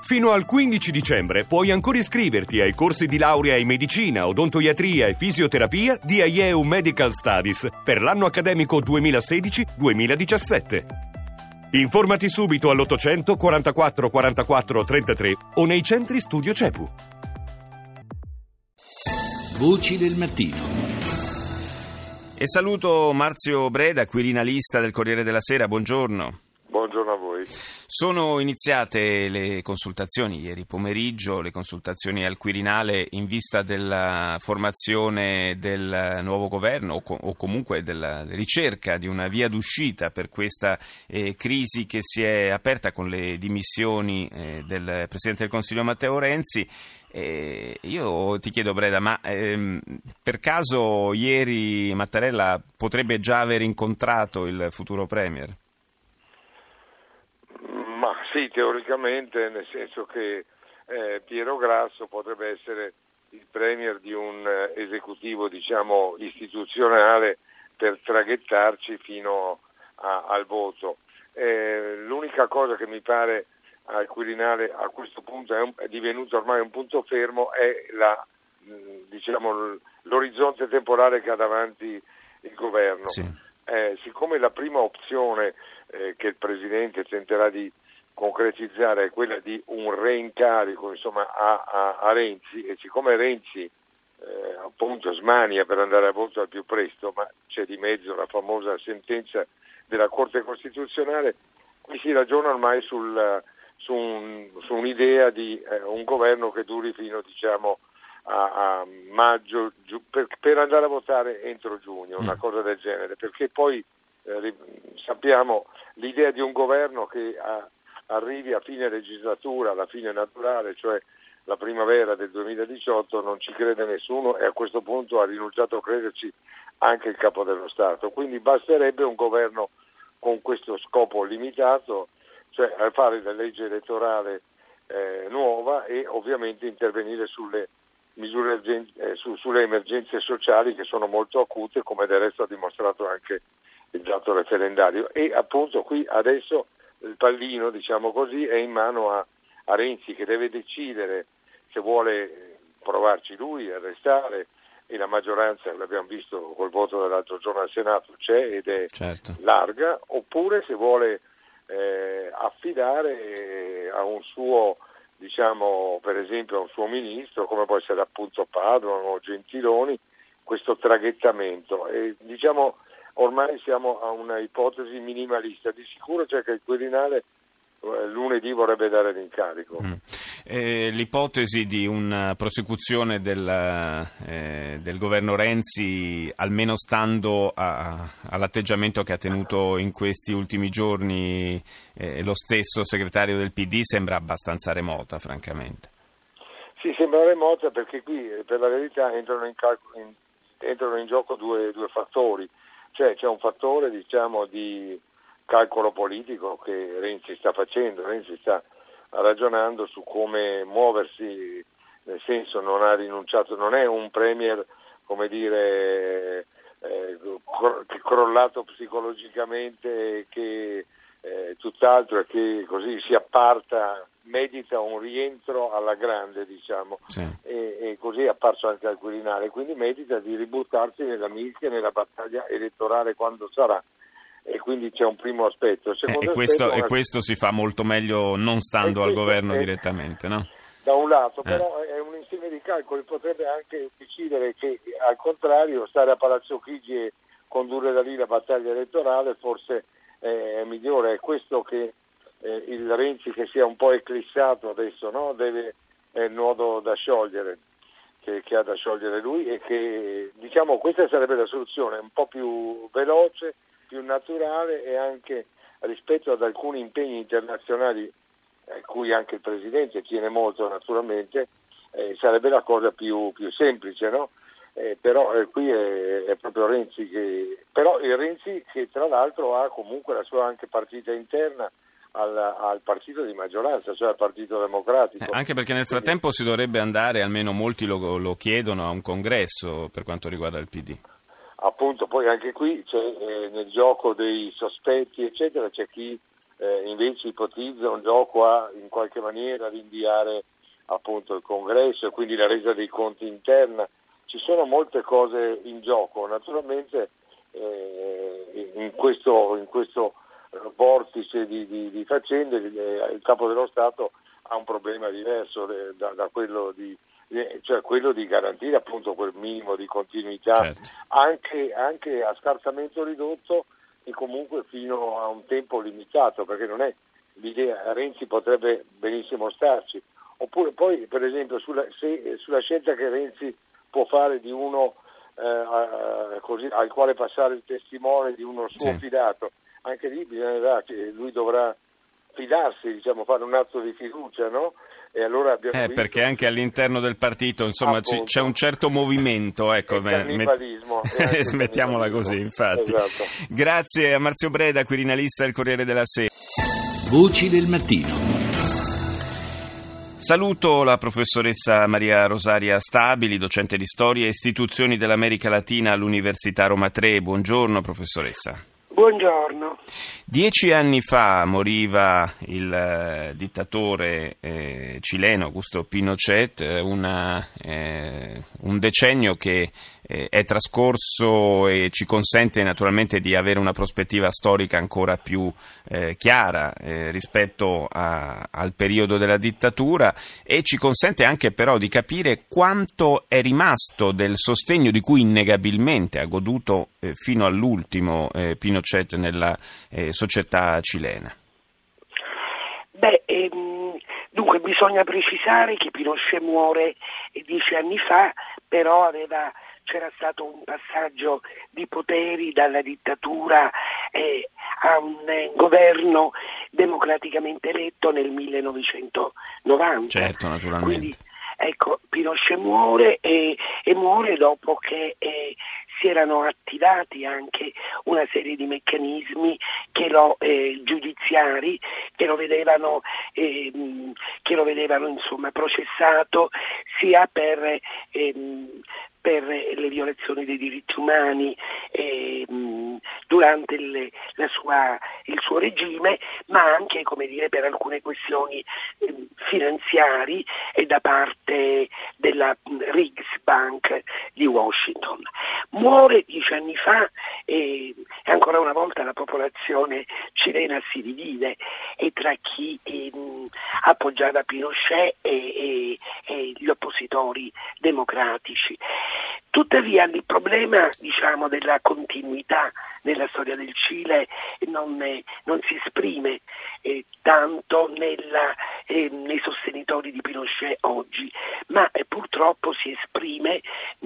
Fino al 15 dicembre puoi ancora iscriverti ai corsi di laurea in medicina, odontoiatria e fisioterapia di IEU Medical Studies per l'anno accademico 2016-2017. Informati subito all'800 44 44 33 o nei centri studio CEPU. Voci del mattino. E saluto Marzio Breda, quirinalista del Corriere della Sera. Buongiorno. Buongiorno a voi. Sono iniziate le consultazioni ieri pomeriggio, le consultazioni al Quirinale in vista della formazione del nuovo governo o, co- o comunque della ricerca di una via d'uscita per questa eh, crisi che si è aperta con le dimissioni eh, del Presidente del Consiglio Matteo Renzi. Eh, io ti chiedo Breda, ma ehm, per caso ieri Mattarella potrebbe già aver incontrato il futuro Premier? Sì, teoricamente, nel senso che eh, Piero Grasso potrebbe essere il premier di un eh, esecutivo, diciamo, istituzionale per traghettarci fino a, al voto. Eh, l'unica cosa che mi pare al Quirinale a questo punto è, un, è divenuto ormai un punto fermo è la, mh, diciamo, l'orizzonte temporale che ha davanti il governo. Sì. Eh, siccome la prima opzione eh, che il Presidente tenterà di concretizzare è quella di un reincarico insomma, a, a, a Renzi. E siccome Renzi eh, appunto smania per andare a voto al più presto, ma c'è di mezzo la famosa sentenza della Corte Costituzionale, qui si ragiona ormai sul, su, un, su, un'idea di eh, un governo che duri fino diciamo, a, a maggio giu, per, per, andare a votare entro giugno, una cosa del genere, perché poi eh, sappiamo l'idea di un governo che ha, arrivi a fine legislatura, alla fine naturale, cioè la primavera del 2018, non ci crede nessuno e a questo punto ha rinunciato a crederci anche il capo dello Stato. Quindi basterebbe un governo con questo scopo limitato, cioè fare la legge elettorale eh, nuova e ovviamente intervenire sulle misure eh, su, sulle emergenze sociali che sono molto acute, come del resto ha dimostrato anche il dato referendario. E appunto qui adesso il pallino, diciamo così, è in mano a, a Renzi che deve decidere se vuole provarci lui a restare e la maggioranza, l'abbiamo visto col voto dell'altro giorno al Senato, c'è ed è certo. larga, oppure se vuole eh, affidare a un suo, diciamo, per esempio a un suo ministro, come può essere appunto Padoan o Gentiloni, questo traghettamento. E, diciamo, ormai siamo a una ipotesi minimalista, di sicuro c'è che il Quirinale eh, lunedì vorrebbe dare l'incarico. Mm. Eh, l'ipotesi di una prosecuzione del, eh, del, governo Renzi, almeno stando a, all'atteggiamento che ha tenuto in questi ultimi giorni eh, lo stesso segretario del PD, sembra abbastanza remota, francamente. Sì, sembra remota perché qui eh, per la verità entrano in, calcolo, in, entrano in gioco due, due fattori cioè c'è un fattore diciamo, di calcolo politico che Renzi sta facendo, Renzi sta ragionando su come muoversi, nel senso non ha rinunciato, non è un premier come dire eh, crollato psicologicamente che eh, tutt'altro e che così si apparta, medita un rientro alla grande, diciamo, sì. e, e, così è apparso anche al Quirinale, quindi medita di ributtarsi nella mischia, nella battaglia elettorale quando sarà. E quindi c'è un primo aspetto. Eh, e, questo, aspetto, e questo si fa molto meglio non stando al governo è, direttamente, no? Da un lato, eh. però è un insieme di calcoli, potrebbe anche decidere che al contrario stare a Palazzo Chigi e condurre da lì la battaglia elettorale forse è migliore, è questo che eh, il Renzi che si è un po' eclissato adesso, no? Deve, è il nodo da sciogliere, che, che, ha da sciogliere lui e che diciamo questa sarebbe la soluzione, un po' più veloce, più naturale e anche rispetto ad alcuni impegni internazionali a cui anche il Presidente tiene molto naturalmente, eh, sarebbe la cosa più, più semplice, no? eh, però eh, qui è, è, proprio Renzi che però il Renzi che tra l'altro ha comunque la sua anche partita interna al, al partito di maggioranza, cioè al Partito Democratico. Eh, anche perché nel frattempo si dovrebbe andare, almeno molti lo, lo, chiedono, a un congresso per quanto riguarda il PD. Appunto, poi anche qui c'è eh, nel gioco dei sospetti, eccetera, c'è chi eh, invece ipotizza un gioco a in qualche maniera rinviare appunto il congresso e quindi la resa dei conti interna. Ci sono molte cose in gioco, naturalmente eh, in questo, in questo vortice di, di, di faccende eh, il capo dello Stato ha un problema diverso da, da quello di cioè quello di garantire appunto quel minimo di continuità certo. anche, anche, a scarsamente ridotto e comunque fino a un tempo limitato perché non è l'idea Renzi potrebbe benissimo starci oppure poi per esempio sulla, se, sulla scelta che Renzi può fare di uno eh, così, al quale passare il testimone di uno suo sì. fidato anche lì bisognerà che lui dovrà fidarsi, diciamo, fare un atto di fiducia, no? E allora abbiamo eh, visto... perché anche all'interno del partito insomma c- c'è un certo movimento ecco, met... smettiamola così infatti esatto. grazie a Marzio Breda Quirinalista del Corriere della Sera Voci del mattino Saluto la professoressa Maria Rosaria Stabili, docente di storia e istituzioni dell'America Latina all'Università Roma 3. Buongiorno professoressa. Buongiorno. Dieci anni fa moriva il eh, dittatore eh, cileno Augusto Pinochet, eh, una, eh, un decennio che è trascorso e ci consente naturalmente di avere una prospettiva storica ancora più eh, chiara rispetto a, al periodo della dittatura e ci consente anche però di capire quanto è rimasto del sostegno di cui innegabilmente ha goduto fino all'ultimo Pinochet Pinochet nella eh, società cilena? Beh, ehm, dunque bisogna precisare che Pinochet muore dieci anni fa, però aveva, c'era stato un passaggio di poteri dalla dittatura eh, a un eh, governo democraticamente eletto nel 1990. Certo, naturalmente. Quindi, ecco, Pinochet muore e, e muore dopo che eh, si erano attivati anche una serie di meccanismi che lo, eh, giudiziari che lo vedevano, eh, che lo vedevano insomma, processato sia per ehm, per le violazioni dei diritti umani eh, durante il, sua, il, suo regime, ma anche dire, per alcune questioni eh, finanziarie e da parte della Riggs Bank di Washington. Muore dieci anni fa e ancora una volta la popolazione cilena si divide e tra chi eh, appoggiava Pinochet e, e, e gli oppositori democratici. Tuttavia il problema diciamo, della continuità nella storia del Cile non, non si esprime eh, tanto nella, eh, nei sostenitori di Pinochet oggi, ma eh, purtroppo si esprime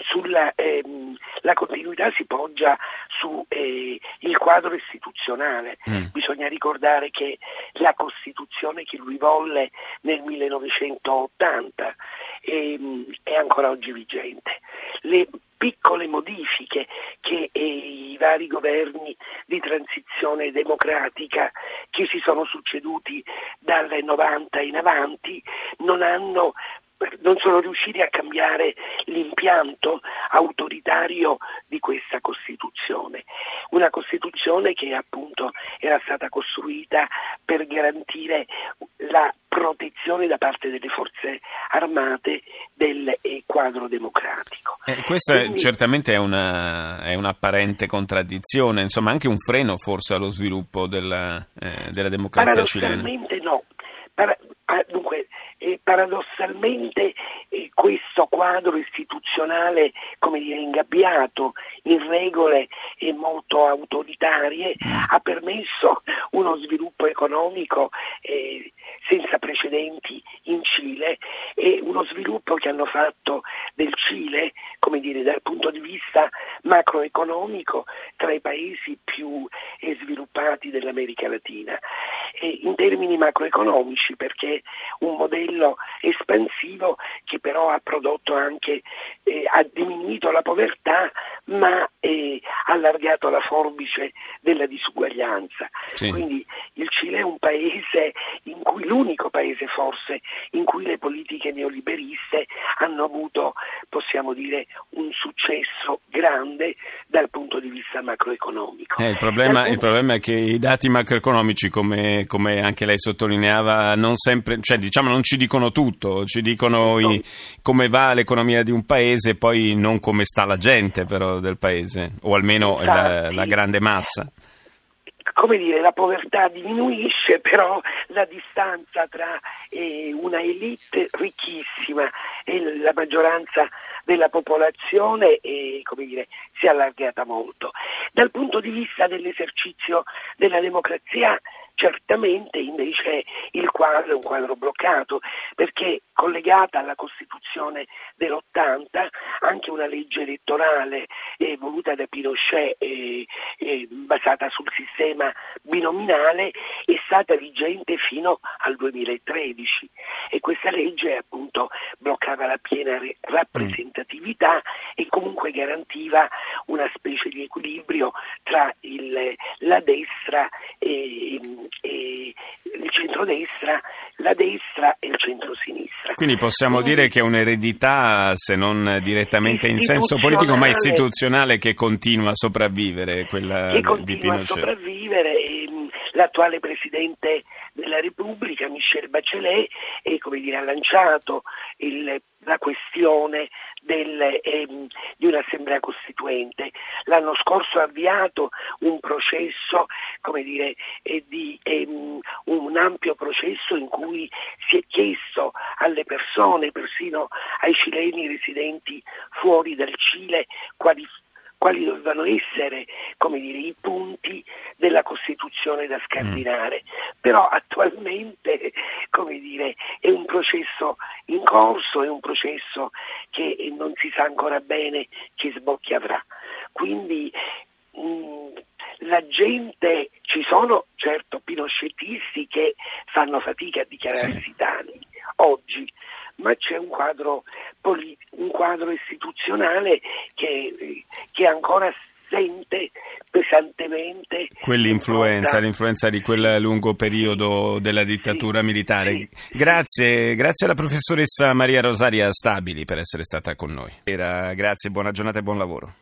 sulla ehm, la continuità si poggia sul eh, quadro istituzionale. Mm. Bisogna ricordare che la Costituzione che lui volle nel 1980 ehm, è ancora oggi vigente. Le piccole modifiche che eh, i vari governi di transizione democratica che si sono succeduti dal 90 in avanti non hanno non sono riusciti a cambiare l'impianto autoritario di questa Costituzione, una Costituzione che appunto era stata costruita per garantire la protezione da parte delle forze armate del eh, quadro democratico. Eh, questa Quindi, certamente è, una, è, un'apparente contraddizione, insomma anche un freno forse allo sviluppo della, eh, della democrazia cilena. No. Para, eh, paradossalmente questo quadro istituzionale come dire, ingabbiato in regole eh, molto autoritarie ha permesso uno sviluppo economico eh, senza precedenti in Cile e uno sviluppo che hanno fatto del Cile, come dire, dal punto di vista macroeconomico, tra i paesi più eh, sviluppati dell'America Latina. In termini macroeconomici, perché un modello espansivo che però ha prodotto anche, eh, ha diminuito la povertà, ma eh, allargato la forbice della disuguaglianza. Sì. Quindi il Cile è un paese in cui l'unico paese forse in cui le politiche neoliberiste hanno avuto, possiamo dire, un successo grande dal punto di vista macroeconomico. Eh, il, problema, il, problema, è che i dati macroeconomici, come, come, come, anche lei sottolineava, non sempre, cioè diciamo non ci dicono tutto, ci dicono i, come va l'economia di un paese, poi non come sta la gente però del paese, o almeno la, la grande massa come dire, la povertà diminuisce, però la distanza tra eh, una elite ricchissima e la maggioranza della popolazione eh, dire, si è allargata molto. Dal punto di vista dell'esercizio della democrazia Certamente invece il quadro è un quadro bloccato perché collegata alla Costituzione dell'80 anche una legge elettorale eh, voluta da Pinochet eh, eh, basata sul sistema binominale è stata vigente fino al 2013 e questa legge appunto bloccava la piena rappresentatività e comunque garantiva una specie di equilibrio tra il, la destra e, e il centrodestra, la destra e il centrosinistra. Quindi possiamo Quindi, dire che è un'eredità, se non direttamente in senso politico, ma istituzionale che continua a sopravvivere, quella che continua a sopravvivere. L'attuale Presidente della Repubblica, Michel Bachelet, è, dire, ha lanciato il, la questione del, ehm, di un'assemblea costituente. L'anno scorso ha avviato un processo, dire, eh, di, ehm, un ampio processo in cui si è chiesto alle persone, persino ai cileni residenti fuori dal Cile, quali quali dovevano essere dire, i punti della Costituzione da scardinare. Mm. Però attualmente dire, è un processo in corso, è un processo che non si sa ancora bene che sbocchi avrà. Quindi mh, mm, la gente, ci sono certo pinochettisti che fanno fatica a dichiararsi sì. tali oggi, ma c'è un quadro, un quadro istituzionale che, che ancora sente pesantemente quell'influenza, l'influenza di quel lungo periodo della dittatura sì, militare. Sì, grazie, grazie alla professoressa Maria Rosaria Stabili per essere stata con noi. Era, grazie, buona giornata e buon lavoro.